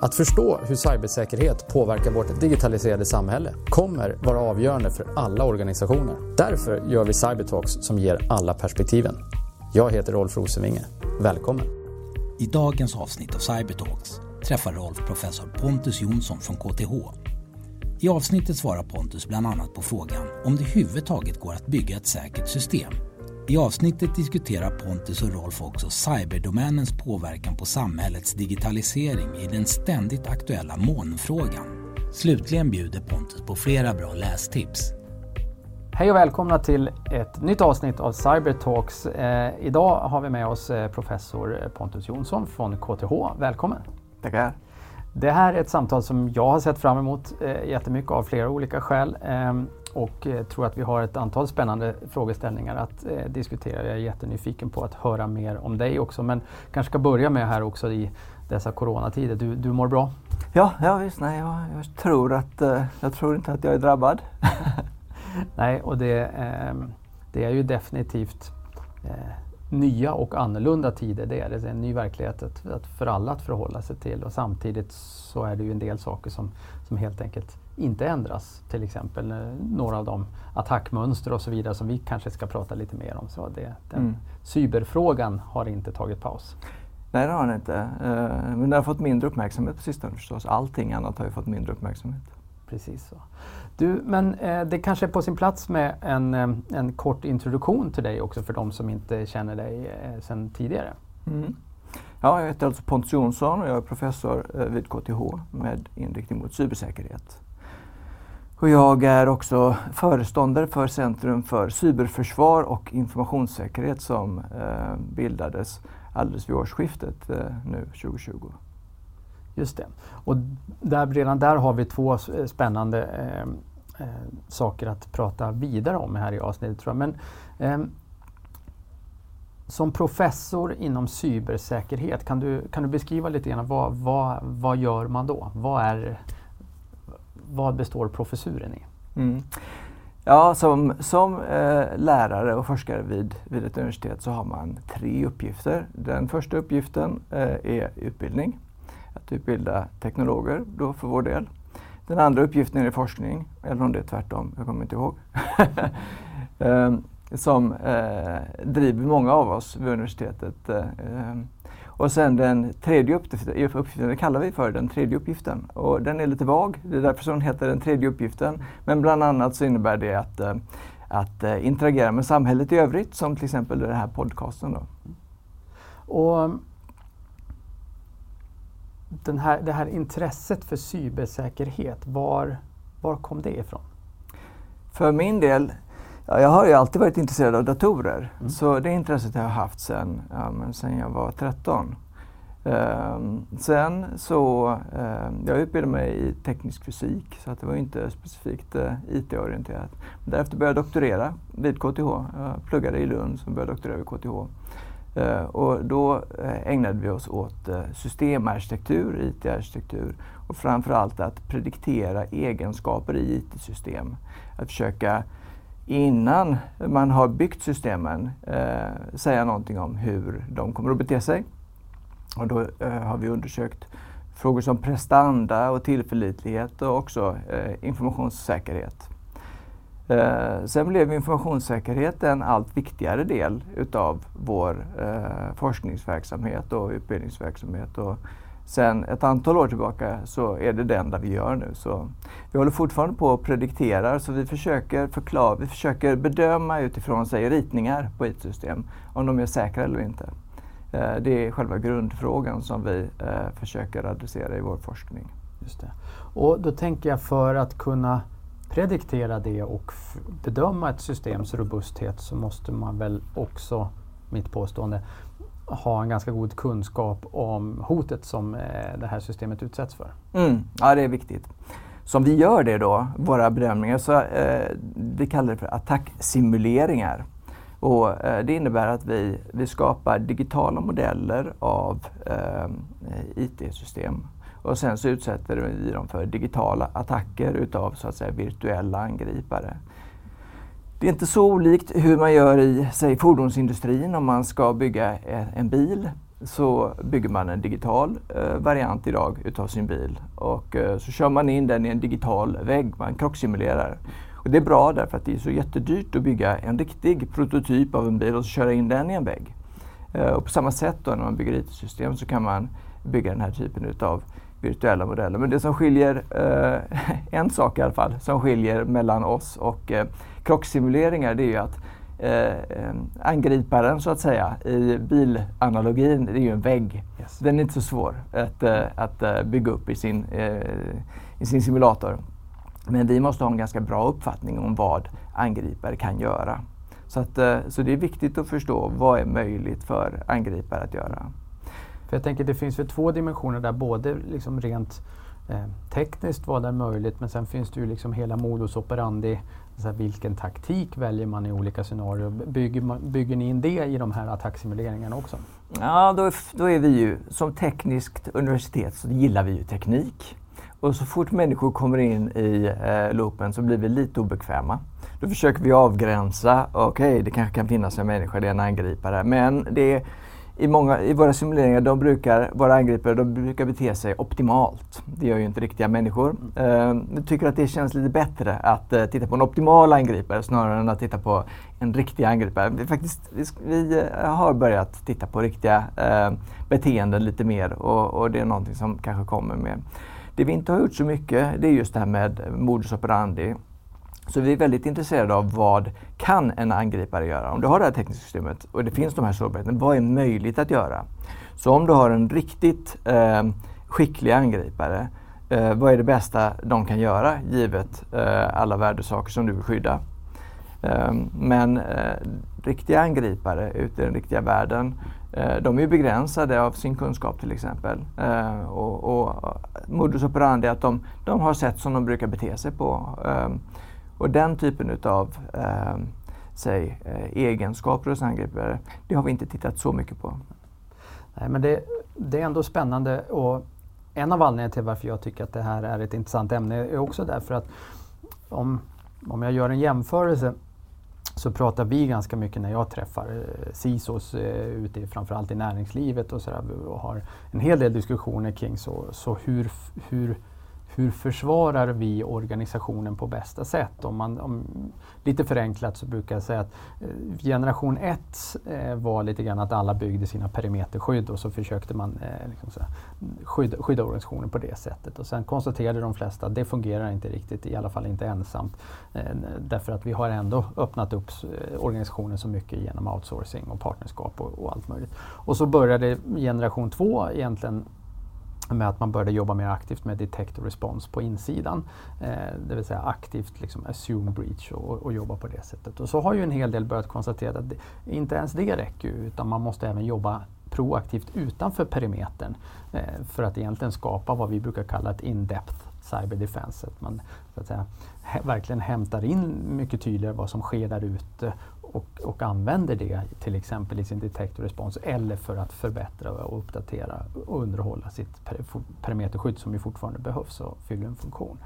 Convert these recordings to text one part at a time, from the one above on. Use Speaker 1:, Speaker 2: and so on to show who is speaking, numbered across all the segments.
Speaker 1: Att förstå hur cybersäkerhet påverkar vårt digitaliserade samhälle kommer vara avgörande för alla organisationer. Därför gör vi Cybertalks som ger alla perspektiven. Jag heter Rolf Rosenvinge. Välkommen!
Speaker 2: I dagens avsnitt av Cybertalks träffar Rolf professor Pontus Jonsson från KTH. I avsnittet svarar Pontus bland annat på frågan om det överhuvudtaget går att bygga ett säkert system i avsnittet diskuterar Pontus och Rolf också cyberdomänens påverkan på samhällets digitalisering i den ständigt aktuella molnfrågan. Slutligen bjuder Pontus på flera bra lästips.
Speaker 1: Hej och välkomna till ett nytt avsnitt av Cybertalks. Eh, idag har vi med oss eh, professor Pontus Jonsson från KTH. Välkommen!
Speaker 3: Tackar!
Speaker 1: Det här är ett samtal som jag har sett fram emot eh, jättemycket av flera olika skäl. Eh, och eh, tror att vi har ett antal spännande frågeställningar att eh, diskutera. Jag är jättenyfiken på att höra mer om dig också men kanske ska börja med här också i dessa coronatider. Du, du mår bra?
Speaker 3: Ja, ja visst. Nej, jag, jag tror att, eh, jag tror inte att jag är drabbad.
Speaker 1: nej, och det, eh, det, är ju definitivt eh, nya och annorlunda tider. Det är, en ny verklighet att, att för alla att förhålla sig till och samtidigt så är det ju en del saker som, som helt enkelt inte ändras. Till exempel eh, några av de attackmönster och så vidare som vi kanske ska prata lite mer om. Så det, den mm. Cyberfrågan har inte tagit paus.
Speaker 3: Nej, det har den inte. Uh, men den har fått mindre uppmärksamhet på sistone förstås. Allting annat har ju fått mindre uppmärksamhet.
Speaker 1: Precis så. Du, men eh, det kanske är på sin plats med en, eh, en kort introduktion till dig också för de som inte känner dig eh, sedan tidigare. Mm.
Speaker 3: Ja, jag heter alltså Pontus Jonsson och jag är professor eh, vid KTH med inriktning mot cybersäkerhet. Och jag är också föreståndare för Centrum för cyberförsvar och informationssäkerhet som eh, bildades alldeles vid årsskiftet eh, nu 2020.
Speaker 1: Just det. Och där, redan där har vi två eh, spännande eh, eh, saker att prata vidare om här i avsnittet. Tror jag. Men, eh, som professor inom cybersäkerhet, kan du, kan du beskriva lite grann vad, vad, vad gör man då? Vad är vad består professuren i? Mm.
Speaker 3: Ja, som, som eh, lärare och forskare vid, vid ett universitet så har man tre uppgifter. Den första uppgiften eh, är utbildning, att utbilda teknologer då för vår del. Den andra uppgiften är forskning, eller om det är tvärtom, jag kommer inte ihåg. Ehm, som eh, driver många av oss vid universitetet. Eh, och sen den tredje uppgiften, uppgiften, det kallar vi för den tredje uppgiften. Och den är lite vag, det är därför som den heter den tredje uppgiften. Men bland annat så innebär det att, eh, att eh, interagera med samhället i övrigt, som till exempel den här podcasten. Då.
Speaker 1: Och den här, det här intresset för cybersäkerhet, var, var kom det ifrån?
Speaker 3: För min del Ja, jag har ju alltid varit intresserad av datorer. Mm. Så det intresset har jag haft sedan, ja, sen jag var 13. Um, ehm, sen så, um, jag utbildade mig i teknisk fysik så att det var inte specifikt uh, IT-orienterat. Därefter började jag doktorera vid KTH. Jag pluggade i Lund, så började jag doktorera vid KTH. Eh, och då eh, ägnade vi oss åt eh, systemarkitektur, IT-arkitektur och framförallt att prediktera egenskaper i IT-system. Att försöka innan man har byggt systemen eh, säga någonting om hur de kommer att bete sig. Och då eh, har vi undersökt frågor som prestanda och tillförlitlighet och också eh, informationssäkerhet. Eh, sen blev informationssäkerhet en allt viktigare del utav vår eh, forskningsverksamhet och utbildningsverksamhet. Och Sen ett antal år tillbaka så är det det enda vi gör nu. Så vi håller fortfarande på och predikterar så vi försöker förklara, vi försöker bedöma utifrån säg, ritningar på IT-system om de är säkra eller inte. Eh, det är själva grundfrågan som vi eh, försöker adressera i vår forskning.
Speaker 1: Just det. Och då tänker jag för att kunna prediktera det och bedöma ett systems robusthet så måste man väl också, mitt påstående, ha en ganska god kunskap om hotet som eh, det här systemet utsätts för.
Speaker 3: Mm, ja, det är viktigt. Som vi gör det då, våra bedömningar, så eh, vi kallar det för attacksimuleringar. Och, eh, det innebär att vi, vi skapar digitala modeller av eh, IT-system och sen så utsätter vi dem för digitala attacker utav så att säga virtuella angripare. Det är inte så olikt hur man gör i säg, fordonsindustrin om man ska bygga e-, en bil. så bygger man en digital eh, variant idag utav sin bil och eh, så kör man in den i en digital vägg, man krocksimulerar. Och det är bra därför att det är så jättedyrt att bygga en riktig prototyp av en bil och så köra in den i en vägg. Eh, och på samma sätt då när man bygger IT-system så kan man bygga den här typen utav virtuella modeller. Men det som skiljer, eh, en sak i alla fall, som skiljer mellan oss och eh, krocksimuleringar det är ju att eh, angriparen så att säga i bilanalogin, det är ju en vägg. Yes. Den är inte så svår att, eh, att uh, bygga upp i sin, uh, i sin simulator. Men vi måste ha en ganska bra uppfattning om vad angripare kan göra. Så, att, så det är viktigt att förstå vad är möjligt för angripare att göra.
Speaker 1: För jag tänker det finns väl två dimensioner där, både liksom rent eh, tekniskt vad är möjligt men sen finns det ju liksom hela modus operandi Alltså vilken taktik väljer man i olika scenarier? Bygger, man, bygger ni in det i de här attacksimuleringarna också?
Speaker 3: Ja, då, då är vi ju som tekniskt universitet så gillar vi ju teknik. Och så fort människor kommer in i eh, loopen så blir vi lite obekväma. Då försöker vi avgränsa, okej okay, det kanske kan finnas en människa, det är en angripare. Men det i, många, i våra simuleringar, de brukar, våra angripare de brukar bete sig optimalt. Det gör ju inte riktiga människor. Uh, jag tycker att det känns lite bättre att uh, titta på en optimal angripare snarare än att titta på en riktig angripare. Vi, faktiskt, vi, vi uh, har börjat titta på riktiga beteenden lite mer och, och, det är någonting som kanske kommer med. Det vi inte har gjort så mycket det är just det här med modus operandi. Så vi är väldigt intresserade av vad kan en angripare göra? Om du har det här tekniska systemet och det finns de här sårbarheterna, vad är möjligt att göra? Så om du har en riktigt eh, skicklig angripare, eh, vad är det bästa de kan göra givet eh, alla värdesaker som du vill skydda? Eh, men eh, riktiga angripare ute i den riktiga världen, eh, de är begränsade av sin kunskap till exempel. Eh, och, och eh, modus operandi att de, de har sätt som de brukar bete sig på. Eh, och den typen utav eh, säg, eh, egenskaper hos angripare, det har vi inte tittat så mycket på.
Speaker 1: Nej, men det, det är ändå spännande och en av anledningarna till varför jag tycker att det här är ett intressant ämne är också därför att om, om jag gör en jämförelse så pratar vi ganska mycket när jag träffar eh, CISOs eh, ute framförallt i näringslivet och, så där, och har en hel del diskussioner kring så, så hur, hur hur försvarar vi organisationen på bästa sätt? Om man, om, lite förenklat så brukar jag säga att eh, generation 1 eh, var lite grann att alla byggde sina perimeterskydd och så försökte man eh, liksom så här, skydda, skydda, organisationen på det sättet. Och sen konstaterade de flesta att det fungerar inte riktigt, i alla fall inte ensamt. Eh, därför att vi har ändå öppnat upp eh, organisationen så mycket genom outsourcing och partnerskap och, och allt möjligt. Och så började generation 2 egentligen med att man började jobba mer aktivt med detect och response på insidan. Eh, det vill säga aktivt liksom assume breach och, och, jobba på det sättet. Och så har ju en hel del börjat konstatera att det, inte ens det räcker utan man måste även jobba proaktivt utanför perimetern eh, för att egentligen skapa vad vi brukar kalla ett in-depth cyber defense. Att man så att säga, verkligen hämtar in mycket tydligare vad som sker där ute och, och använder det till exempel i sin detect respons eller för att förbättra och uppdatera och underhålla sitt perimeterskydd som ju fortfarande behövs och fyller en funktion.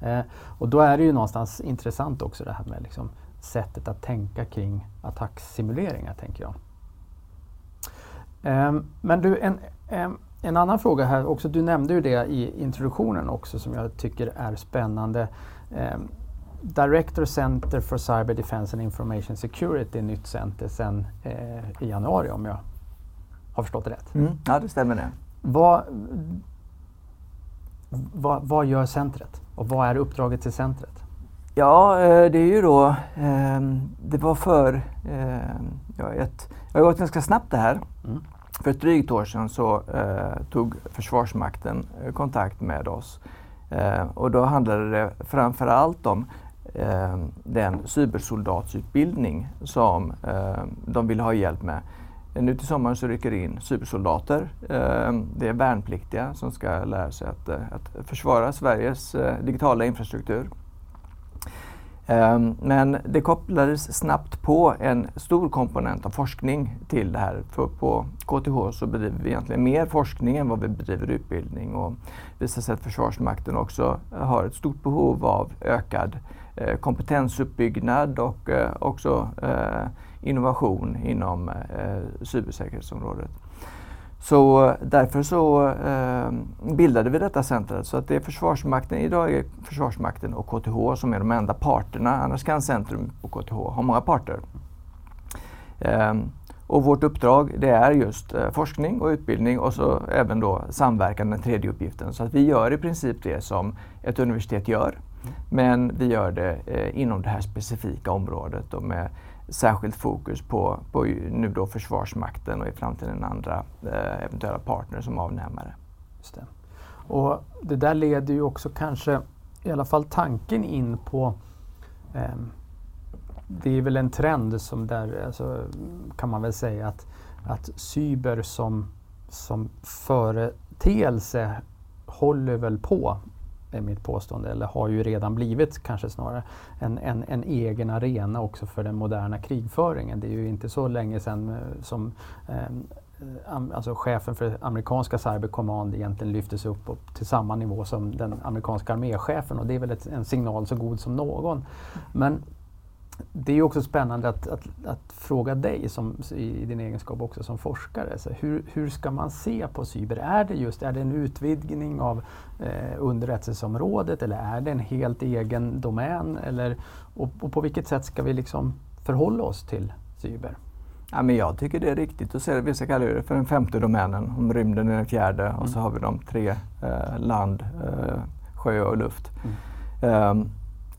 Speaker 1: Eh, och då är det ju någonstans intressant också det här med liksom sättet att tänka kring attacksimuleringar, tänker jag. Eh, men du, en, eh, en annan fråga här också, du nämnde ju det i introduktionen också som jag tycker är spännande. Ehm, Eh, Director Center for Cyber Defense and Information Security, nytt center sedan eh, i januari om jag har förstått det rätt.
Speaker 3: Mm, ja, det stämmer det.
Speaker 1: Vad, vad, vad, gör centret och vad är uppdraget till centret?
Speaker 3: Ja, eh, det är ju då, eh, det var för, eh, ja, ett, det har gått ganska snabbt det här. Mm. För ett drygt år sedan så eh, tog Försvarsmakten kontakt med oss. och då handlade det framför allt om eh, den cybersoldatsutbildning som eh, de vill ha hjälp med. Nu till sommaren så rycker det in cybersoldater. Eh, det är värnpliktiga som ska lära sig att, eh, att försvara Sveriges eh, digitala infrastruktur. Men det kopplades snabbt på en stor komponent av forskning till det här. För på KTH så bedriver vi egentligen mer forskning än vad vi bedriver utbildning och det visar sig att Försvarsmakten också har ett stort behov av ökad Eh, Eh, kompetensuppbyggnad och eh, också eh, innovation inom cybersäkerhetsområdet. Så därför så bildade vi detta centret. Så att det är Försvarsmakten, idag är Försvarsmakten och KTH som är de enda parterna. Annars kan Centrum och KTH ha många parter. Ehm, och vårt uppdrag det är just forskning och utbildning och så även då samverkan, den tredje uppgiften. Så att vi gör i princip det som ett universitet gör. Men vi gör det eh, inom det här specifika området och med särskilt fokus på, på nu då Försvarsmakten och i framtiden andra eh, eventuella partner som avnämare. Just det.
Speaker 1: Och det där leder ju också kanske i alla fall tanken in på eh, det är väl en trend som där, alltså, kan man väl säga att, att cyber som, som företeelse håller väl på är mitt påstående, eller har ju redan blivit kanske snarare en, en, en, egen arena också för den moderna krigföringen. Det är ju inte så länge sedan eh, som eh, alltså chefen för amerikanska Cyber Command egentligen lyftes upp, upp till samma nivå som den amerikanska arméchefen och det är väl ett, en signal så god som någon. Men det är också spännande att, att, att, fråga dig som, i din egenskap också som forskare. Så hur, hur ska man se på cyber? Är det just är det en utvidgning av eh, underrättelseområdet eller är det en helt egen domän? Eller, och, och, på vilket sätt ska vi liksom förhålla oss till cyber?
Speaker 3: Ja, men jag tycker det är riktigt att det. Vissa kallar det för den femte domänen, om rymden är den fjärde mm. och så har vi de tre, eh, land, eh, sjö och luft. Mm. Um,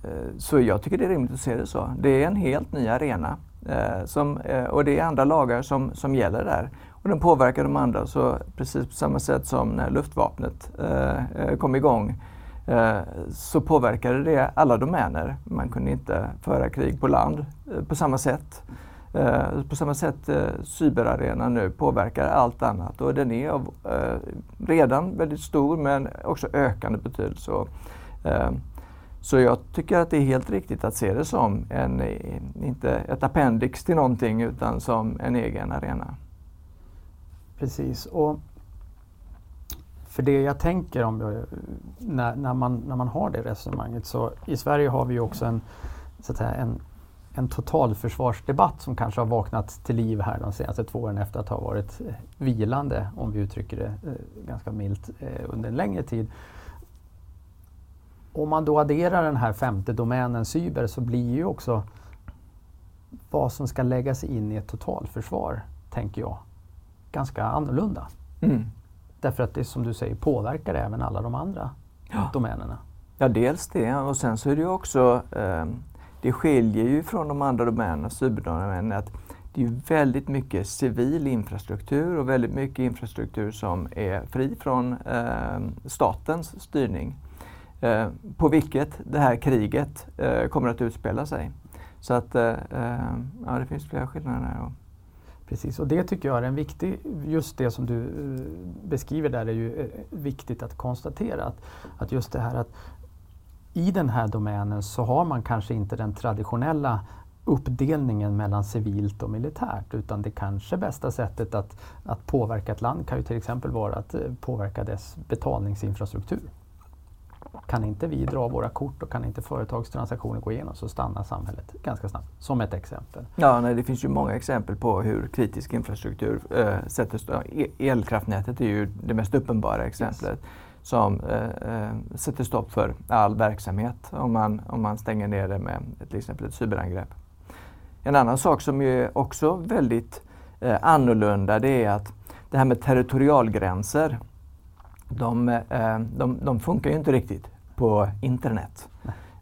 Speaker 3: Eh, så jag tycker det är rimligt att se det så. Det är en helt ny arena eh, som, eh, och det är andra lagar som, som gäller där. Och den påverkar de andra så precis på samma sätt som när luftvapnet kom igång så påverkade det alla domäner. Man kunde inte föra krig på land på samma sätt. På samma sätt cyberarenan nu påverkar allt annat och den är av, redan väldigt stor men också ökande betydelse. Så jag tycker att det är helt riktigt att se det som en, inte ett appendix till någonting utan som en egen arena.
Speaker 1: Precis. Och för det jag tänker om eh, när, när, man, när man har det resonemanget så i Sverige har vi ju också en, så att säga, en, en totalförsvarsdebatt som kanske har vaknat till liv här de senaste två åren efter att ha varit eh, vilande, om vi uttrycker det eh, ganska milt, eh, under en längre tid om man då adderar den här femte domänen cyber så blir ju också vad som ska läggas in i ett totalförsvar, tänker jag, ganska annorlunda. Mm. Därför att det som du säger påverkar även alla de andra ja. domänerna.
Speaker 3: Ja, dels det och sen så är det ju också, eh, det skiljer ju från de andra domänerna, cyberdomänerna, att det är väldigt mycket civil infrastruktur och väldigt mycket infrastruktur som är fri från eh, statens styrning. Eh, på vilket det här kriget eh, kommer att utspela sig. Så att eh, eh ja, det finns flera skillnader där.
Speaker 1: Precis, och det tycker jag är en viktig, just det som du eh, beskriver där är ju eh, viktigt att konstatera. Att, att just det här att i den här domänen så har man kanske inte den traditionella uppdelningen mellan civilt och militärt utan det kanske bästa sättet att, att påverka ett land kan ju till exempel vara att påverka dess betalningsinfrastruktur. Kan inte vi dra våra kort och kan inte företagstransaktioner gå igenom så stannar samhället ganska snabbt. Som ett exempel.
Speaker 3: Ja, nej, det finns ju många exempel på hur kritisk infrastruktur äh, sätter e-, Elkraftnätet är ju det mest uppenbara exemplet. Yes. som äh, sätter stopp för all verksamhet om man, om man stänger ner det med till exempel ett cyberangrepp. En annan sak som är också väldigt äh, annorlunda det är att det här med territorialgränser de, eh, de, de funkar ju inte riktigt på internet.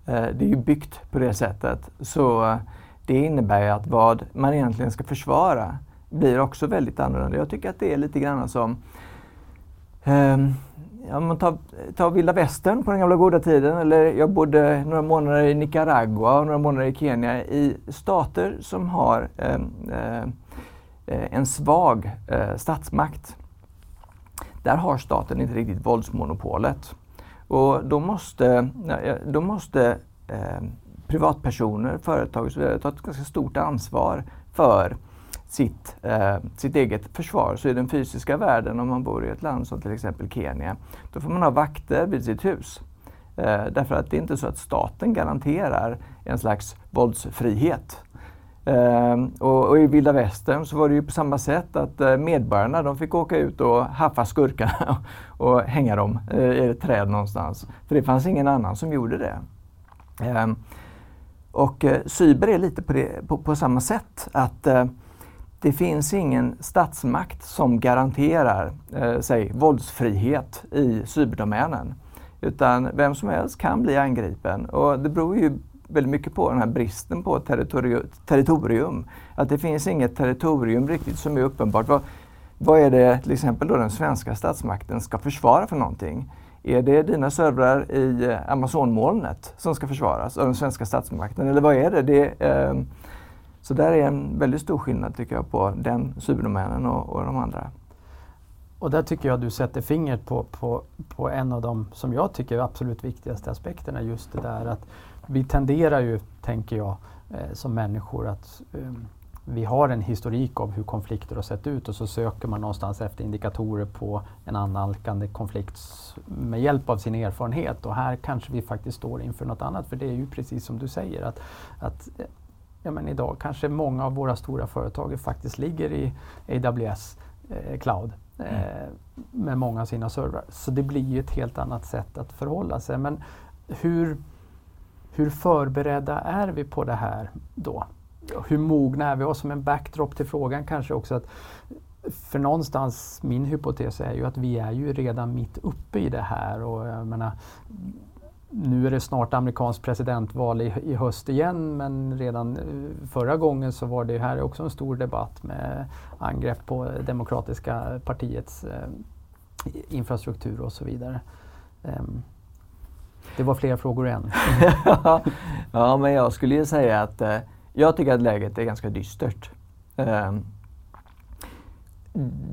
Speaker 3: Eh, det är ju byggt på det sättet. Så eh, det innebär att vad man egentligen ska försvara blir också väldigt annorlunda. Jag tycker att det är lite grann som um, Ja, man tar, tar vilda västern på den gamla goda tiden. Eller jag bodde några månader i Nicaragua och några månader i Kenya. I stater som har eh, eh, en svag statsmakt där har staten inte riktigt våldsmonopolet. Och då måste, då måste eh, privatpersoner, företag och så vidare ta ett ganska stort ansvar för sitt, eh, sitt eget försvar. Så i den fysiska världen, om man bor i ett land som till exempel Kenya, då får man ha vakter vid sitt hus. Eh, därför att det är inte så att staten garanterar en slags våldsfrihet. Ehm, och, och, i vilda västern så var det ju på samma sätt att eh, medborgarna de fick åka ut och haffa skurkarna och hänga dem eh, i ett träd någonstans. För det fanns ingen annan som gjorde det. Ehm, och eh, cyber är lite på, det, på, på samma sätt. att eh, det finns ingen statsmakt som garanterar eh, säg, våldsfrihet i cyberdomänen. Utan vem som helst kan bli angripen och det beror ju väldigt mycket på den här bristen på territori territorium. Att det finns inget territorium riktigt som är uppenbart. Vad, vad är det till exempel då den svenska statsmakten ska försvara för någonting? Är det dina servrar i eh, Amazonmolnet som ska försvaras av den svenska statsmakten? Eller vad är det? det eh, så där är en väldigt stor skillnad tycker jag på den cyberdomänen och, och de andra.
Speaker 1: Och där tycker jag du sätter fingret på, på, på en av de, som jag tycker, absolut viktigaste aspekterna. Just det där att vi tenderar ju, tänker jag, eh, som människor att um, vi har en historik av hur konflikter har sett ut och så söker man någonstans efter indikatorer på en annalkande konflikt med hjälp av sin erfarenhet. Och här kanske vi faktiskt står inför något annat. För det är ju precis som du säger att, att ja, men idag kanske många av våra stora företag faktiskt ligger i AWS eh, cloud eh, mm. med många av sina servrar. Så det blir ju ett helt annat sätt att förhålla sig. Men hur, hur förberedda är vi på det här då? hur mogna är vi? Och som en backdrop till frågan kanske också att för någonstans, min hypotes är ju att vi är ju redan mitt uppe i det här och jag menar, nu är det snart amerikanskt presidentval i, i, höst igen men redan eh, förra gången så var det här också en stor debatt med angrepp på Demokratiska partiets eh, infrastruktur och så vidare. Um, det var fler frågor än.
Speaker 3: ja, men jag skulle ju säga att eh, jag tycker att läget är ganska dystert. Eh,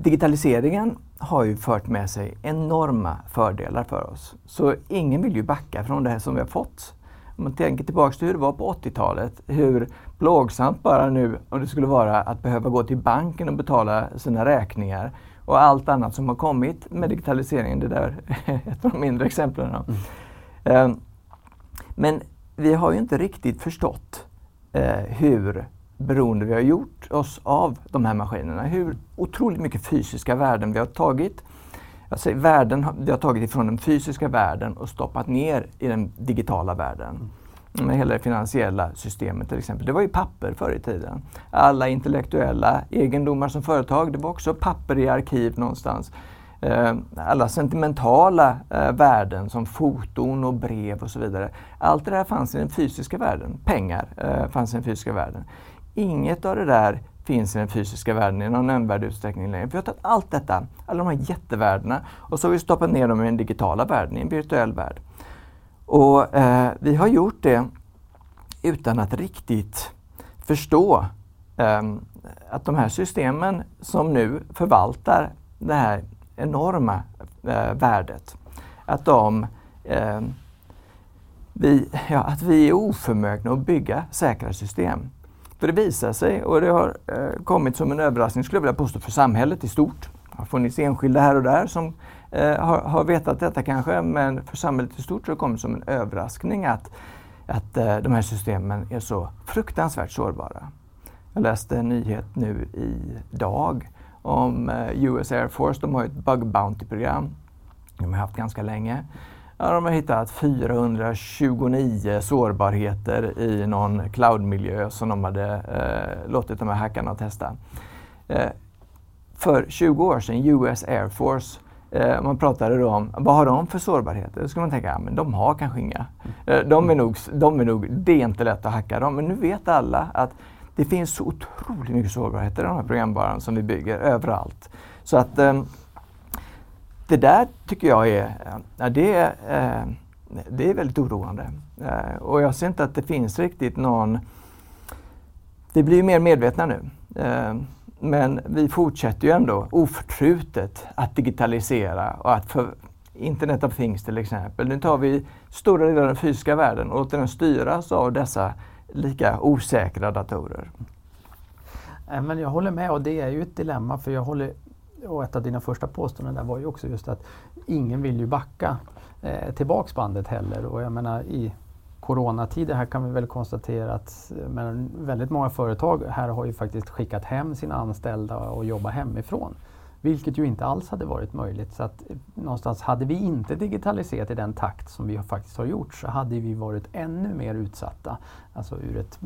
Speaker 3: digitaliseringen har ju fört med sig enorma fördelar för oss. Så ingen vill ju backa från det här som vi har fått. Om man tänker tillbaka till hur det var på 80-talet, hur plågsamt bara nu om det skulle vara att behöva gå till banken och betala sina räkningar och allt annat som har kommit med digitaliseringen. Det där är ett av de mindre exemplen. Mm. Ehm, men vi har ju inte riktigt förstått eh, hur beroende vi har gjort oss av de här maskinerna. Hur otroligt mycket fysiska värden vi har tagit. Alltså värden vi har tagit ifrån den fysiska världen och stoppat ner i den digitala världen. Mm. Med hela det finansiella systemet till exempel. Det var ju papper förr i tiden. Alla intellektuella egendomar som företag, det var också papper i arkiv någonstans. Eh, alla sentimentala eh, värden som foton och brev och så vidare. Allt det där fanns i den fysiska världen. Pengar eh, fanns i den fysiska världen. Inget av det där finns i den fysiska världen i någon nämnvärd utsträckning längre. Vi har tagit allt detta, alla de här jättevärdena och så har vi stoppat ner dem i den digitala världen, i en virtuell värld. Och eh, vi har gjort det utan att riktigt förstå eh, att de här systemen som nu förvaltar det här enorma eh, värdet. Att, de, eh, vi, ja, att vi är oförmögna att bygga säkra system. För det visar sig, och det har eh, kommit som en överraskning skulle jag vilja påstå, för samhället i stort. Det har funnits enskilda här och där som eh, har, har vetat detta kanske, men för samhället i stort så har det kommit som en överraskning att, att eh, de här systemen är så fruktansvärt sårbara. Jag läste en nyhet nu idag om eh, US Air Force. De har ett Bug Bounty-program. De har haft ganska länge. Ja, de har hittat 429 sårbarheter i någon cloudmiljö som de hade eh, låtit de här hackarna testa. Eh, för 20 år sedan, US Air Force, eh, man pratade då om vad har de för sårbarheter? Då skulle man tänka, ja, men de har kanske inga. Eh, de, är nog, de är nog, det är inte lätt att hacka dem, men nu vet alla att det finns så otroligt mycket sårbarheter i de här programvaran som vi bygger överallt. Så att eh, det där tycker jag är, ja, det, eh, det är väldigt oroande. Eh, och jag ser inte att det finns riktigt någon... Vi blir ju mer medvetna nu. Eh, men vi fortsätter ju ändå oförtrutet att digitalisera och att för Internet of Things till exempel. Nu tar vi stora delar av den fysiska världen och låter den styras av dessa lika osäkra datorer.
Speaker 1: Eh, men jag håller med och det är ju ett dilemma för jag håller och ett av dina första påståenden där var ju också just att ingen vill ju backa eh, tillbaks bandet heller och jag menar i coronatider här kan vi väl konstatera att eh, men väldigt många företag här har ju faktiskt skickat hem sina anställda och jobbar hemifrån. Vilket ju inte alls hade varit möjligt. Så att eh, någonstans hade vi inte digitaliserat i den takt som vi faktiskt har gjort så hade vi varit ännu mer utsatta. Alltså ur ett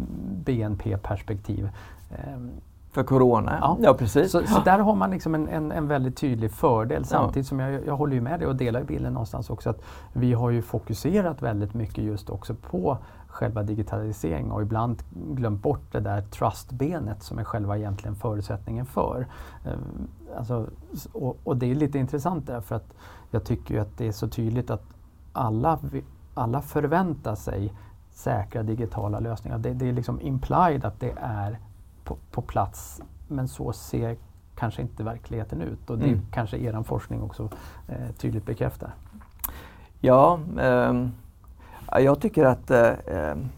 Speaker 1: BNP-perspektiv.
Speaker 3: Ehm, för corona?
Speaker 1: Ja, ja precis. Så, så, där har man liksom en, en, en väldigt tydlig fördel samtidigt ja. som jag, jag håller ju med dig och delar bilden någonstans också att vi har ju fokuserat väldigt mycket just också på själva digitaliseringen och ibland glömt bort det där trustbenet som är själva egentligen förutsättningen för. Ehm, alltså, och, och, det är lite intressant därför att jag tycker att det är så tydligt att alla, alla förväntar sig säkra digitala lösningar. Det, det är liksom implied att det är på, på, plats men så ser kanske inte verkligheten ut och det mm. kanske er forskning också eh, tydligt bekräftar.
Speaker 3: Ja, eh, jag tycker att eh, ehm,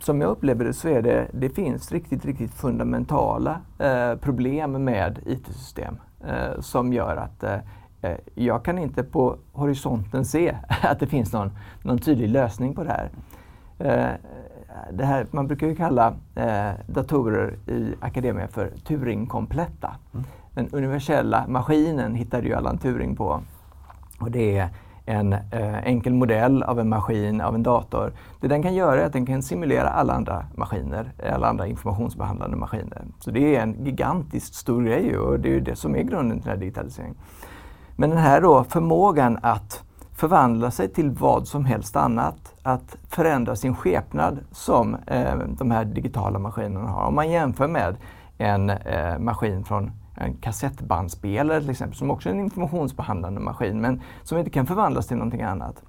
Speaker 3: som jag upplever det så är det, det finns riktigt, riktigt fundamentala eh, problem med IT-system eh, som gör att eh, jag kan inte på horisonten se att det finns någon, någon tydlig lösning på det här. Det här man brukar ju kalla eh, datorer i akademien för Turing-kompletta. Mm. Den universella maskinen hittade ju Allan Turing på. Och det är en eh, enkel modell av en maskin, av en dator. Det den kan göra är att den kan simulera alla andra maskiner, alla andra informationsbehandlande maskiner. Så det är en gigantiskt stor grej och det är det som är grunden till den här digitaliseringen. Men den här då förmågan att förvandla sig till vad som helst annat, att förändra sin skepnad som eh, de här digitala maskinerna har. Om man jämför med en eh, maskin från en kassettbandspelare till exempel, som också är en informationsbehandlande maskin, men som inte kan förvandlas till någonting annat.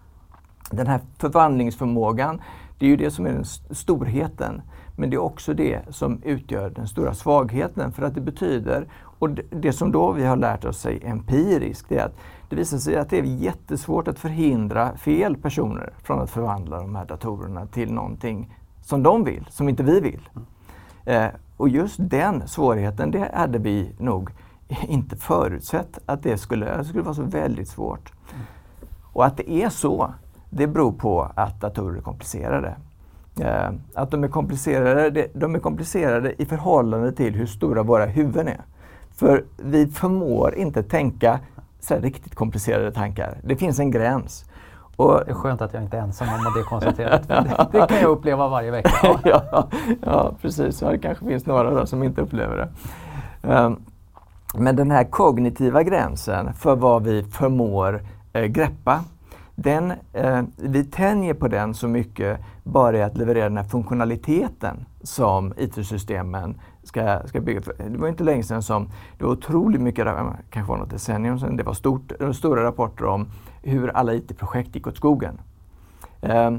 Speaker 3: Den här förvandlingsförmågan, det är ju det som är den storheten. Men det är också det som utgör den stora svagheten för att det betyder, och det som då vi har lärt oss sig empiriskt, är att det visar sig att det är jättesvårt att förhindra fel personer från att förvandla de här datorerna till någonting som de vill, som inte vi vill. Eh, och just den svårigheten, det hade vi nog inte förutsett att det skulle, det skulle vara så väldigt svårt. Och att det är så, det beror på att datorer är komplicerade. Eh, att de är komplicerade, de är komplicerade i förhållande till hur stora våra huvuden är. För vi förmår inte tänka så riktigt komplicerade tankar. Det finns en gräns.
Speaker 1: Och, det är skönt att jag inte är ensam om det konstaterat. det, kan jag uppleva varje vecka.
Speaker 3: ja, ja, precis. det kanske finns några då som inte upplever det. Um, men den här kognitiva gränsen för vad vi förmår eh, greppa, den, eh, vi tänjer på den så mycket bara i att leverera den här funktionaliteten som IT-systemen ska, ska bygga. Det var inte länge sedan som det var otroligt mycket, kanske var något decennium sedan, det var stort, eh, stora rapporter om hur alla IT-projekt gick åt skogen. Eh,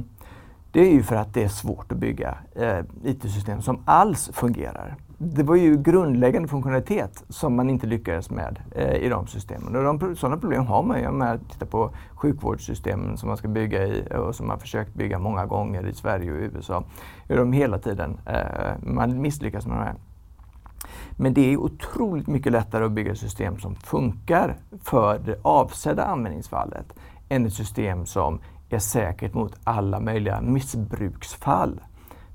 Speaker 3: det är ju för att det är svårt att bygga eh, IT-system som alls fungerar. Det var ju grundläggande funktionalitet som man inte lyckades med eh, i de systemen. Och de, sådana problem har man ju. Om man tittar på sjukvårdssystemen som man ska bygga i eh, och som man försökt bygga många gånger i Sverige och USA. Hur de hela tiden, eh, man misslyckas med de här. Men det är otroligt mycket lättare att bygga system som funkar för det avsedda användningsfallet än ett system som är säkert mot alla möjliga missbruksfall.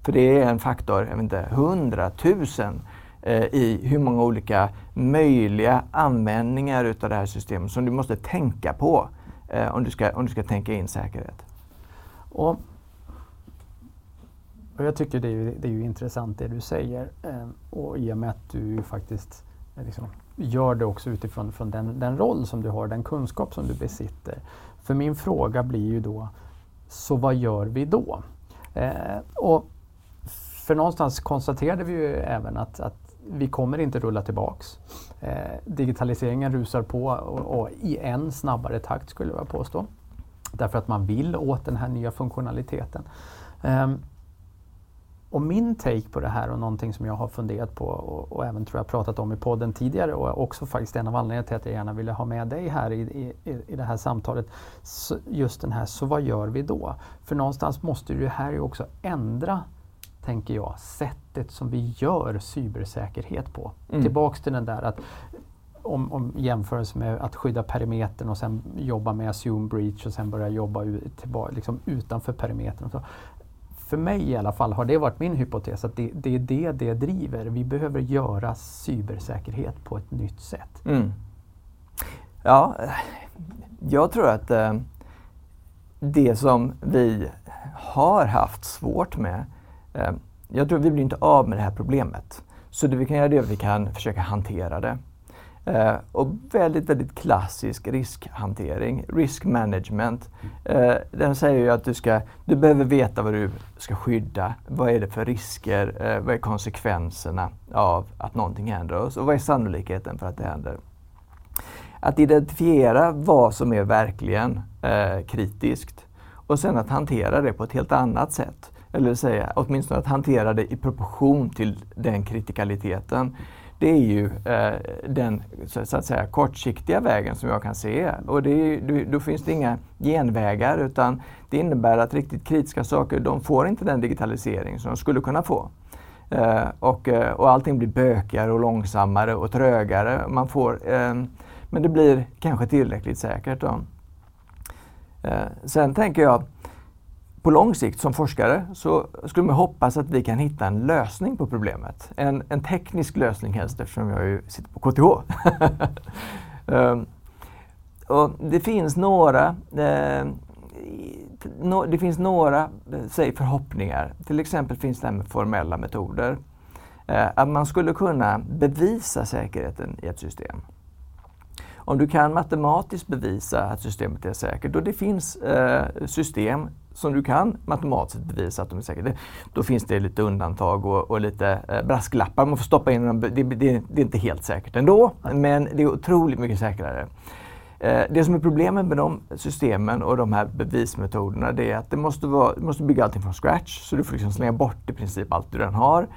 Speaker 3: För det är en faktor, jag vet inte, hundratusen eh, i hur många olika möjliga användningar utav det här systemet som du måste tänka på eh, om, du ska, om du ska tänka in säkerhet.
Speaker 1: Och och jag tycker det är, ju, det är ju intressant det du säger eh, och i och med att du faktiskt eh, liksom, gör det också utifrån från den, den roll som du har, den kunskap som du besitter. För min fråga blir ju då, så vad gör vi då? Eh, och för någonstans konstaterade vi ju även att, att vi kommer inte rulla tillbaks. Eh, digitaliseringen rusar på och, och, i en snabbare takt skulle jag påstå. Därför att man vill åt den här nya funktionaliteten. Eh, och min take på det här och någonting som jag har funderat på och, och, även tror jag pratat om i podden tidigare och också faktiskt en av anledningarna till att jag gärna ville ha med dig här i, i, i det här samtalet. Så just den här, så vad gör vi då? För någonstans måste det här ju också ändra, tänker jag, sättet som vi gör cybersäkerhet på. Mm. Tillbaks till den där att om, om jämförelse med att skydda perimetern och sen jobba med assume breach och sen börja jobba ut, liksom utanför perimetern. Så för mig i alla fall har det varit min hypotes att det, det är det det driver. Vi behöver göra cybersäkerhet på ett nytt sätt. Mm.
Speaker 3: Ja, jag tror att eh, det som vi har haft svårt med, Eh, jag tror vi blir inte av med det här problemet. Så det vi kan göra är att vi kan försöka hantera det. Eh, och väldigt, väldigt klassisk riskhantering, risk management. Eh, den säger ju att du, ska, du behöver veta vad du ska skydda. Vad är det för risker? Eh, vad är konsekvenserna av att någonting händer oss? Och vad är sannolikheten för att det händer? Att identifiera vad som är verkligen eh, kritiskt och sen att hantera det på ett helt annat sätt. Eller säga, åtminstone att hantera det i proportion till den kritikaliteten det är ju eh, den så att säga, kortsiktiga vägen som jag kan se. Och det är, då, finns det inga genvägar utan det innebär att riktigt kritiska saker de får inte den digitalisering som de skulle kunna få. Eh, och, eh, och allting blir bökigare och långsammare och trögare. Man får, eh, men det blir kanske tillräckligt säkert. Då. Eh, sen tänker jag på lång sikt som forskare så skulle man hoppas att vi kan hitta en lösning på problemet. En, en teknisk lösning helst eftersom jag ju sitter på KTH. um, ehm, och det finns några eh, no, det finns några eh, säg, förhoppningar. Till exempel finns det här med formella metoder. Eh, att man skulle kunna bevisa säkerheten i ett system. Om du kan matematiskt bevisa att systemet är säkert och det finns eh, system som du kan matematiskt bevisa att de är säkra. Då finns det lite undantag och, och lite eh, brasklappar man får stoppa in. Det, det, det, är inte helt säkert ändå, men det är otroligt mycket säkrare. Eh, det som är problemet med de systemen och de här bevismetoderna det är att det måste vara, du måste bygga allting från scratch. Så du får liksom slänga bort i princip allt du redan har.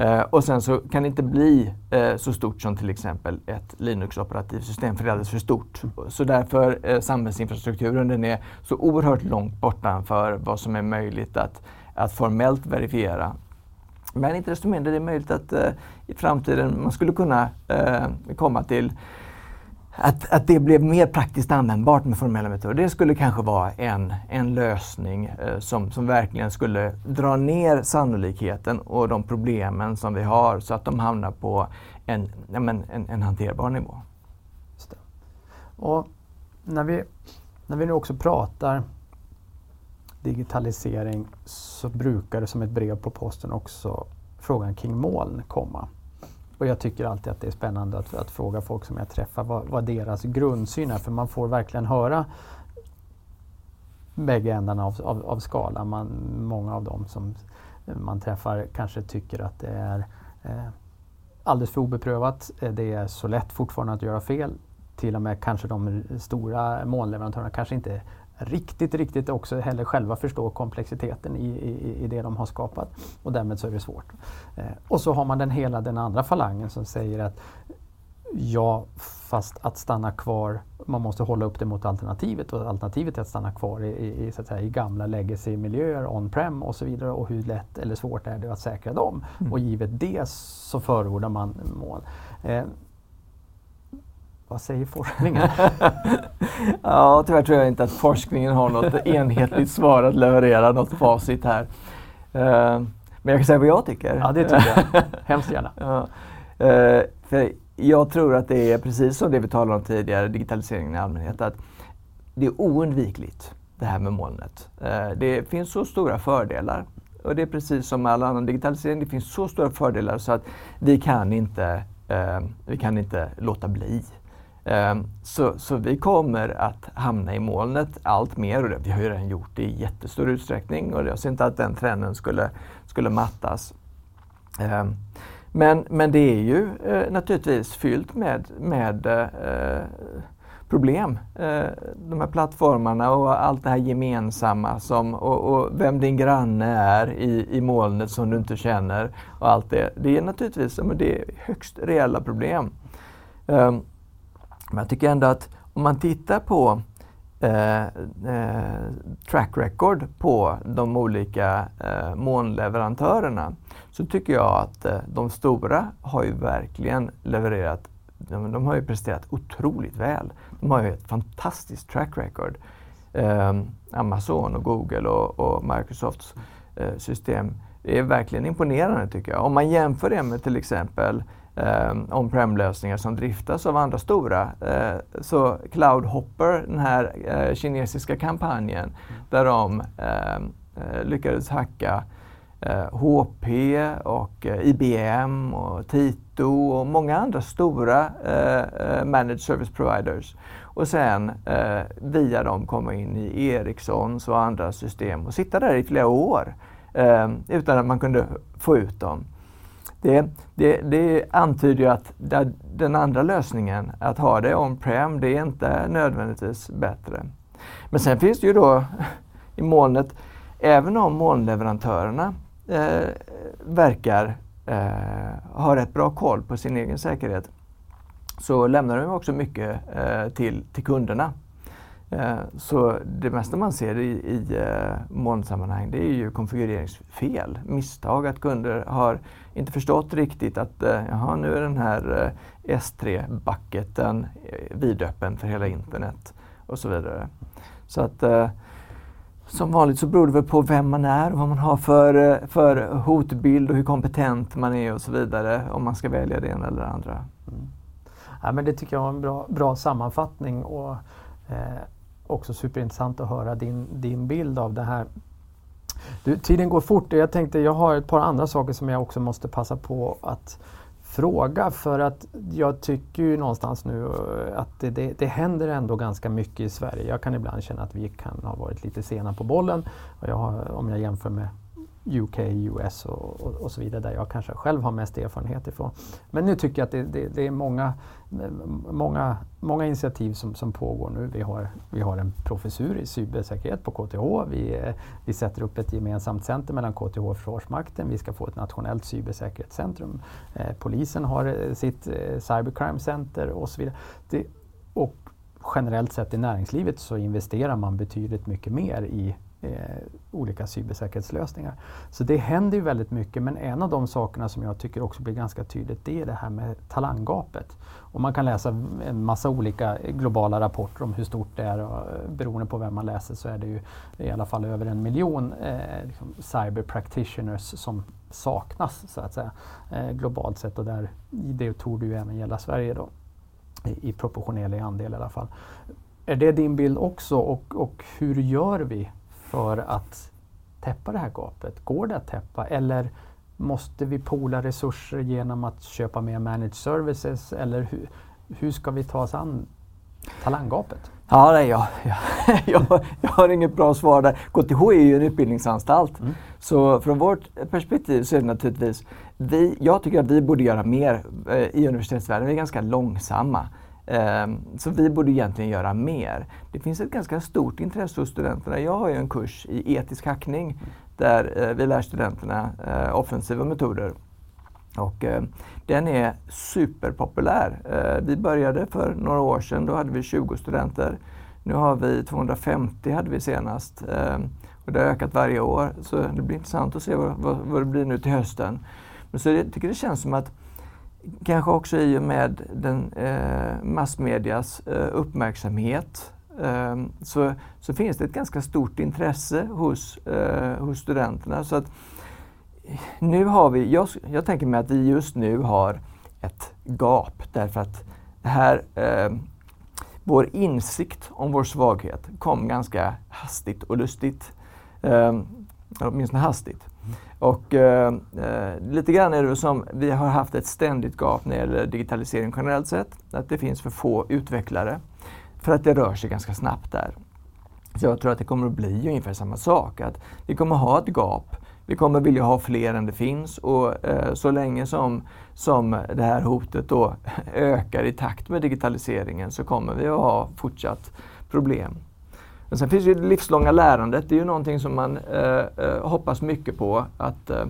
Speaker 3: Eh, och sen så kan det inte bli eh, så stort som till exempel ett Linux-operativsystem, för det är alldeles för stort. Så därför eh, samhällsinfrastrukturen den är så oerhört långt bortanför vad som är möjligt att, att formellt verifiera. Men inte desto mindre det är möjligt att eh, i framtiden man skulle kunna eh, komma till att, att det blev mer praktiskt användbart med formella metoder. Det skulle kanske vara en, en lösning eh, som, som verkligen skulle dra ner sannolikheten och de problemen som vi har så att de hamnar på en, ja, men, en, en hanterbar nivå.
Speaker 1: Och när vi, när vi nu också pratar digitalisering så brukar det som ett brev på posten också frågan kring moln komma. Och jag tycker alltid att det är spännande att, att fråga folk som jag träffar vad, vad deras grundsyn är. För man får verkligen höra bägge ändarna av, av, av skalan. Man, många av dem som man träffar kanske tycker att det är eh, alldeles för obeprövat. Eh, det är så lätt fortfarande att göra fel. Till och med kanske de stora molnleverantörerna kanske inte riktigt, riktigt också heller själva förstå komplexiteten i, i, i det de har skapat. Och därmed så är det svårt. Eh, och så har man den hela den andra falangen som säger att ja, fast att stanna kvar, man måste hålla upp det mot alternativet och alternativet är att stanna kvar i, i, så att säga, i gamla legacy-miljöer, on-prem och så vidare och hur lätt eller svårt är det att säkra dem? Mm. Och givet det så förordar man mål. Eh, vad säger forskningen?
Speaker 3: ja, tyvärr tror jag inte att forskningen har något enhetligt svar att leverera, något facit här. Uh, men jag kan säga vad jag tycker.
Speaker 1: Ja, det tycker jag. Hemskt gärna.
Speaker 3: Ja. Uh, för jag tror att det är precis som det vi talade om tidigare, digitaliseringen i allmänhet, att det är oundvikligt det här med molnet. Uh, det finns så stora fördelar och det är precis som all annan digitalisering, det finns så stora fördelar så att vi kan inte, vi kan inte låta bli. Ehm, så, så, vi kommer att hamna i molnet allt mer och det, vi har ju redan gjort det i jättestor utsträckning och jag ser inte att den trenden skulle, skulle mattas. Ehm, men, men det är ju eh, naturligtvis fyllt med, med eh, problem. Eh, de här plattformarna och allt det här gemensamma som, och, och, vem din granne är i, i molnet som du inte känner och allt det. Det är naturligtvis det är högst reella problem. Um, men jag tycker ändå att om man tittar på eh, eh, track record på de olika eh, molnleverantörerna så tycker jag att eh, de stora har ju verkligen levererat de, de har ju presterat otroligt väl. De har ju ett fantastiskt track record. Eh, Amazon och Google och, och Microsofts eh, system är verkligen imponerande tycker jag. Om man jämför det med till exempel eh, on-prem-lösningar som driftas av andra stora. Eh, så Cloudhopper, den här eh, kinesiska kampanjen mm. där de eh, eh lyckades hacka eh, HP och eh, IBM och Tito och många andra stora eh, eh managed service providers. Och sen via dem komma in i Ericssons och andra system och sitta där i flera år utan att man kunde få ut dem. Det, det, det antyder ju att den andra lösningen, att ha det on-prem, det är inte nödvändigtvis bättre. Men sen finns det ju då i molnet, även om molnleverantörerna eh, verkar eh, ha rätt bra koll på sin egen säkerhet så lämnar de också mycket eh, till, till kunderna. Eh, så det mesta man ser i, i eh, molnsammanhang det är ju konfigureringsfel, misstag, att kunder har inte förstått riktigt att eh, jaha, nu är den här S3-bucketen vidöppen för hela internet och så vidare. Så att som vanligt så beror det väl på vem man är och vad man har för, för hotbild och hur kompetent man är och så vidare om man ska välja det ena eller det andra. Mm.
Speaker 1: Ja, men det tycker jag var en bra, bra sammanfattning och eh, också superintressant att höra din, din bild av det här. Du, tiden går fort. och Jag tänkte jag har ett par andra saker som jag också måste passa på att fråga för att jag tycker ju någonstans nu eh, att det, det, det, händer ändå ganska mycket i Sverige. Jag kan ibland känna att vi kan ha varit lite sena på bollen. Och jag har, om jag jämför med UK, US och, och, och, så vidare där jag kanske själv har mest erfarenhet ifrån. Men nu tycker jag att det, det, det, är många, många, många initiativ som, som pågår nu. Vi har, vi har en professur i cybersäkerhet på KTH. Vi, vi sätter upp ett gemensamt center mellan KTH och Försvarsmakten. Vi ska få ett nationellt cybersäkerhetscentrum. Eh, polisen har eh, sitt eh, cybercrime center och så vidare. Det, och generellt sett i näringslivet så investerar man betydligt mycket mer i eh, olika cybersäkerhetslösningar. Så det händer ju väldigt mycket men en av de sakerna som jag tycker också blir ganska tydligt det är det här med talanggapet. Och man kan läsa en massa olika globala rapporter om hur stort det är och eh, beroende på vem man läser så är det ju i alla fall över en miljon eh, liksom cyber practitioners som saknas så att säga eh, globalt sett och där, det torde ju även gälla Sverige då i, i proportionerlig andel i alla fall. Är det din bild också och, och hur gör vi för att täppa det här gapet? Går det att täppa eller måste vi pola resurser genom att köpa mer managed services eller hur, hur ska vi ta oss an talanggapet?
Speaker 3: Ja, nej, jag, jag, jag, har inget bra svar där. KTH är ju en utbildningsanstalt. Mm. Så från vårt perspektiv så är det naturligtvis, vi, jag tycker att vi borde göra mer eh, i universitetsvärlden. Vi är ganska långsamma. Ehm, så vi borde egentligen göra mer. Det finns ett ganska stort intresse hos studenterna. Jag har ju en kurs i etisk hackning där eh, vi lär studenterna eh, offensiva metoder. Och eh, den är superpopulär. Vi började för några år sedan, då hade vi 20 studenter. Nu har vi 250 hade vi senast. Ehm, och det har ökat varje år så det blir intressant att se vad, vad, vad det blir nu till hösten. Men så jag tycker det känns som att Kanske också i och med den eh, massmedias eh, uppmärksamhet eh, så, så finns det ett ganska stort intresse hos, eh, hos studenterna. Så att nu har vi, jag, jag tänker mig att vi just nu har ett gap därför att här, eh, vår insikt om vår svaghet kom ganska hastigt och lustigt. Eh, åtminstone hastigt. Och eh, eh, lite grann är det som vi har haft ett ständigt gap när det gäller digitalisering generellt sett. Att det finns för få utvecklare. För att det rör sig ganska snabbt där. Så jag tror att det kommer att bli ungefär samma sak. Att vi kommer att ha ett gap. Vi kommer vilja ha fler än det finns och eh, så länge som, som det här hotet då ökar i takt med digitaliseringen så kommer vi att ha fortsatt problem. Men sen finns ju det livslånga lärandet. Det är ju någonting som man eh, eh, hoppas mycket på. Att, eh,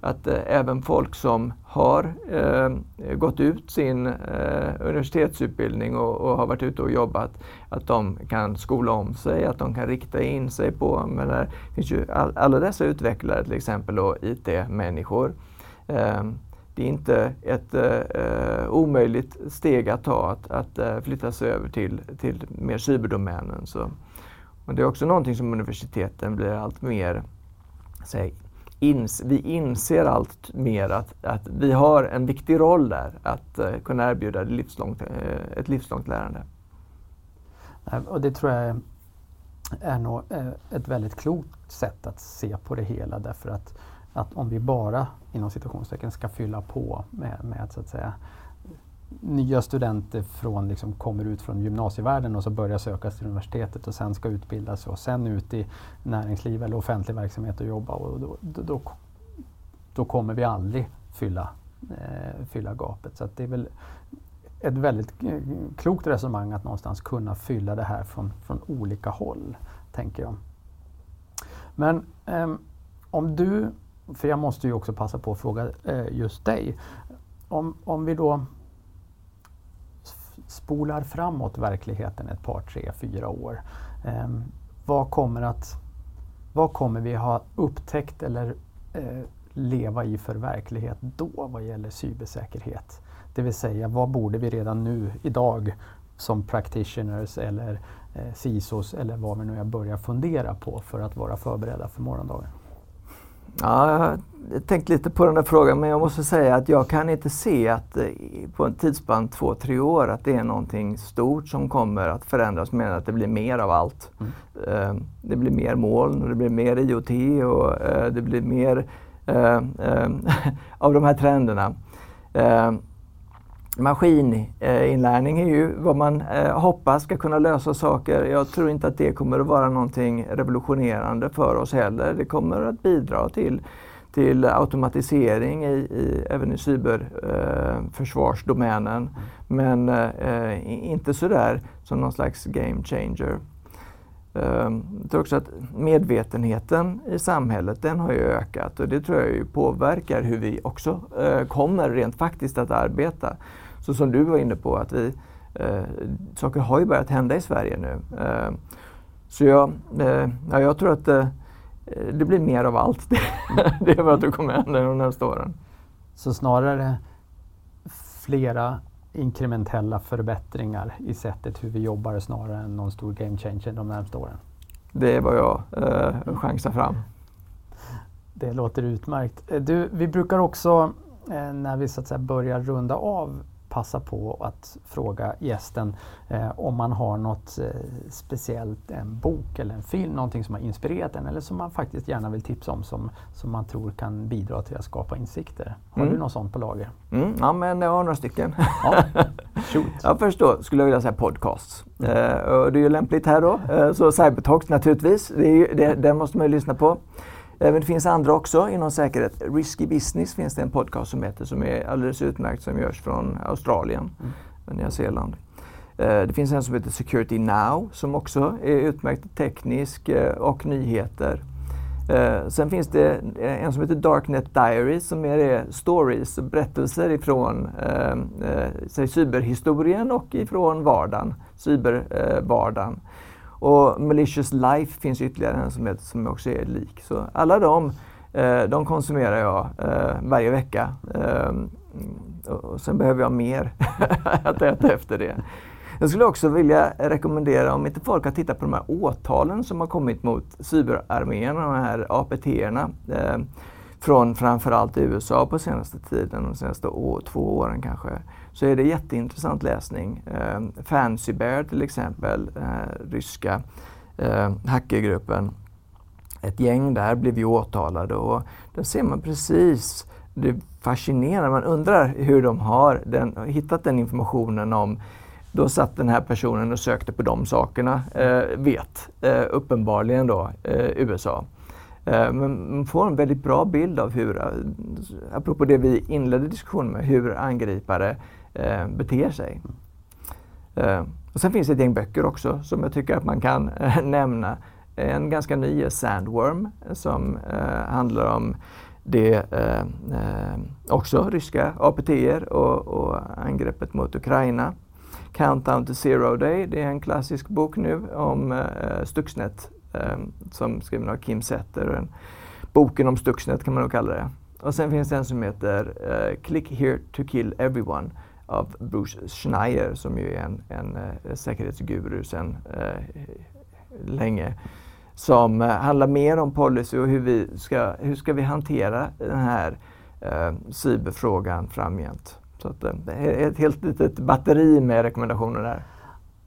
Speaker 3: att eh, även folk som har eh, gått ut sin eh, universitetsutbildning och, och, har varit ute och jobbat, att de kan skola om sig, att de kan rikta in sig på, men det finns ju all, alla dessa utvecklare till exempel och IT-människor ehm, det är inte ett eh, eh, omöjligt steg att ta att, att eh, flytta sig över till, till mer cyberdomänen. Så, och det är också någonting som universiteten blir allt mer säg, ins, vi inser allt mer att, att vi har en viktig roll där, att uh, kunna erbjuda livslångt, uh, ett livslångt lärande.
Speaker 1: Eh, och det tror jag är nog ett väldigt klokt sätt att se på det hela därför att, att om vi bara inom situationstecken ska fylla på med, med så att säga nya studenter från, liksom, kommer ut från gymnasievärlden och så börjar söka till universitetet och sen ska utbilda sig och sen ut i näringsliv eller offentlig verksamhet och jobba. Och då, då, då kommer vi aldrig fylla, eh, fylla gapet. Så det är väl ett väldigt eh, klokt resonemang att någonstans kunna fylla det här från, från olika håll, tänker jag. Men eh, om du, för jag måste ju också passa på att fråga eh, just dig, om, om vi då spolar framåt verkligheten ett par, tre, fyra år. Eh, vad, kommer att, vad kommer vi ha upptäckt eller eh, leva i för verklighet då vad gäller cybersäkerhet? Det vill säga, vad borde vi redan nu idag som practitioners eller eh, CISOs eller vad vi nu är börja fundera på för att vara förberedda för morgondagen?
Speaker 3: Ja, jag tänkt lite på den där frågan men jag måste säga att jag kan inte se att eh, på en tidsspann två, tre år att det är någonting stort som kommer att förändras med att det blir mer av allt. Mm. Eh, det blir mer moln och det blir mer IoT och eh, det blir mer av de här trenderna. Maskininlärning eh, är ju vad man eh, hoppas ska kunna lösa saker. Jag tror inte att det kommer att vara någonting revolutionerande för oss heller. Det kommer att bidra till till automatisering i, i, även i cyberförsvarsdomänen. Eh, Men eh, inte sådär som någon slags game changer. Ehm, jag tror också att medvetenheten i samhället den har ju ökat och det tror jag ju påverkar hur vi också eh, kommer rent faktiskt att arbeta. Så som du var inne på att vi, eh, saker har ju börjat hända i Sverige nu. Ehm, så jag, eh, ja, jag tror att det blir mer av allt. det är vad som kommer hända de närmaste åren.
Speaker 1: Så snarare flera inkrementella förbättringar i sättet hur vi jobbar snarare än någon stor game changer de närmaste åren?
Speaker 3: Det är vad jag eh, chansar fram.
Speaker 1: Det låter utmärkt. Eh, du, vi brukar också eh, när vi så att säga börjar runda av passa på att fråga gästen eh, om man har något eh, speciellt, en bok eller en film, någonting som har inspirerat en eller som man faktiskt gärna vill tipsa om som, som man tror kan bidra till att skapa insikter. Har mm. du något sånt på lager?
Speaker 3: Mm, ja, men jag har några stycken. Ja, shoot. ja, först då skulle jag vilja säga podcasts. Mm. Eh, och det är ju lämpligt här då. Eh, så Cybertalks naturligtvis, det, är, det, den måste man ju lyssna på. Men det finns andra också inom säkerhet. Risky Business finns det en podcast som heter som är alldeles utmärkt som görs från Australien mm. Nya Zeeland. Eh, det finns en som heter Security Now som också är utmärkt teknisk eh, och nyheter. Eh, sen finns det en som heter Darknet Diaries som är stories, berättelser ifrån eh, cyberhistorien och ifrån vardagen, cybervardagen. Och Malicious Life finns ytterligare en som, heter, som också är lik. Så alla de, eh, de konsumerar jag eh, varje vecka. Eh, och sen behöver jag mer att äta efter det. Jag skulle också vilja rekommendera, om inte folk har tittat på de här åtalen som har kommit mot cyberarméerna, de här APT-erna eh, från framförallt USA på senaste tiden, de senaste å, två åren kanske så är det jätteintressant läsning. Eh, Fancy Bear till exempel, eh, ryska eh, hackergruppen. Ett gäng där blev ju åtalade och där ser man precis, det fascinerar. fascinerande, man undrar hur de har den, hittat den informationen om då satt den här personen och sökte på de sakerna, eh, vet eh, uppenbarligen då eh, USA. Eh, men man får en väldigt bra bild av hur, eh, apropå det vi inledde diskussionen med, hur angripare eh, beter sig. Eh, och sen finns det ett gäng böcker också som jag tycker att man kan eh, nämna. En ganska ny är Sandworm som eh, handlar om det eh, eh, också ryska APT och, och angreppet mot Ukraina. Countdown to Zero Day, det är en klassisk bok nu om eh, Stuxnet eh, som skriven av Kim Setter. Boken om Stuxnet kan man nog kalla det. och sen finns det en som heter eh, Click here to kill everyone av Bruce Schneier som ju är en, en eh, säkerhetsguru sedan eh, länge. Som eh, handlar mer om policy och hur vi ska, hur ska vi hantera den här eh, cyberfrågan framgent. Så att, det är ett helt litet batteri med rekommendationer där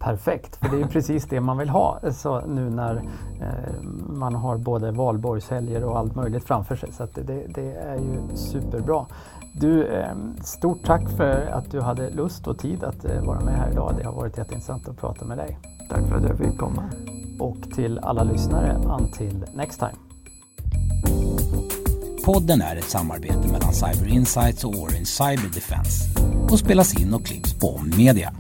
Speaker 1: perfekt. För det är precis det man vill ha så nu när eh, man har både valborgshelger och allt möjligt framför sig. Så det, det, är ju superbra. Du, eh, stort tack för att du hade lust och tid att eh, vara med här idag. Det har varit jätteintressant att prata med dig.
Speaker 3: Tack för att jag fick komma.
Speaker 1: Och till alla lyssnare, until next time.
Speaker 2: Podden är ett samarbete mellan Cyber Insights och Orange Cyber Defense och spelas in och klipps på Media.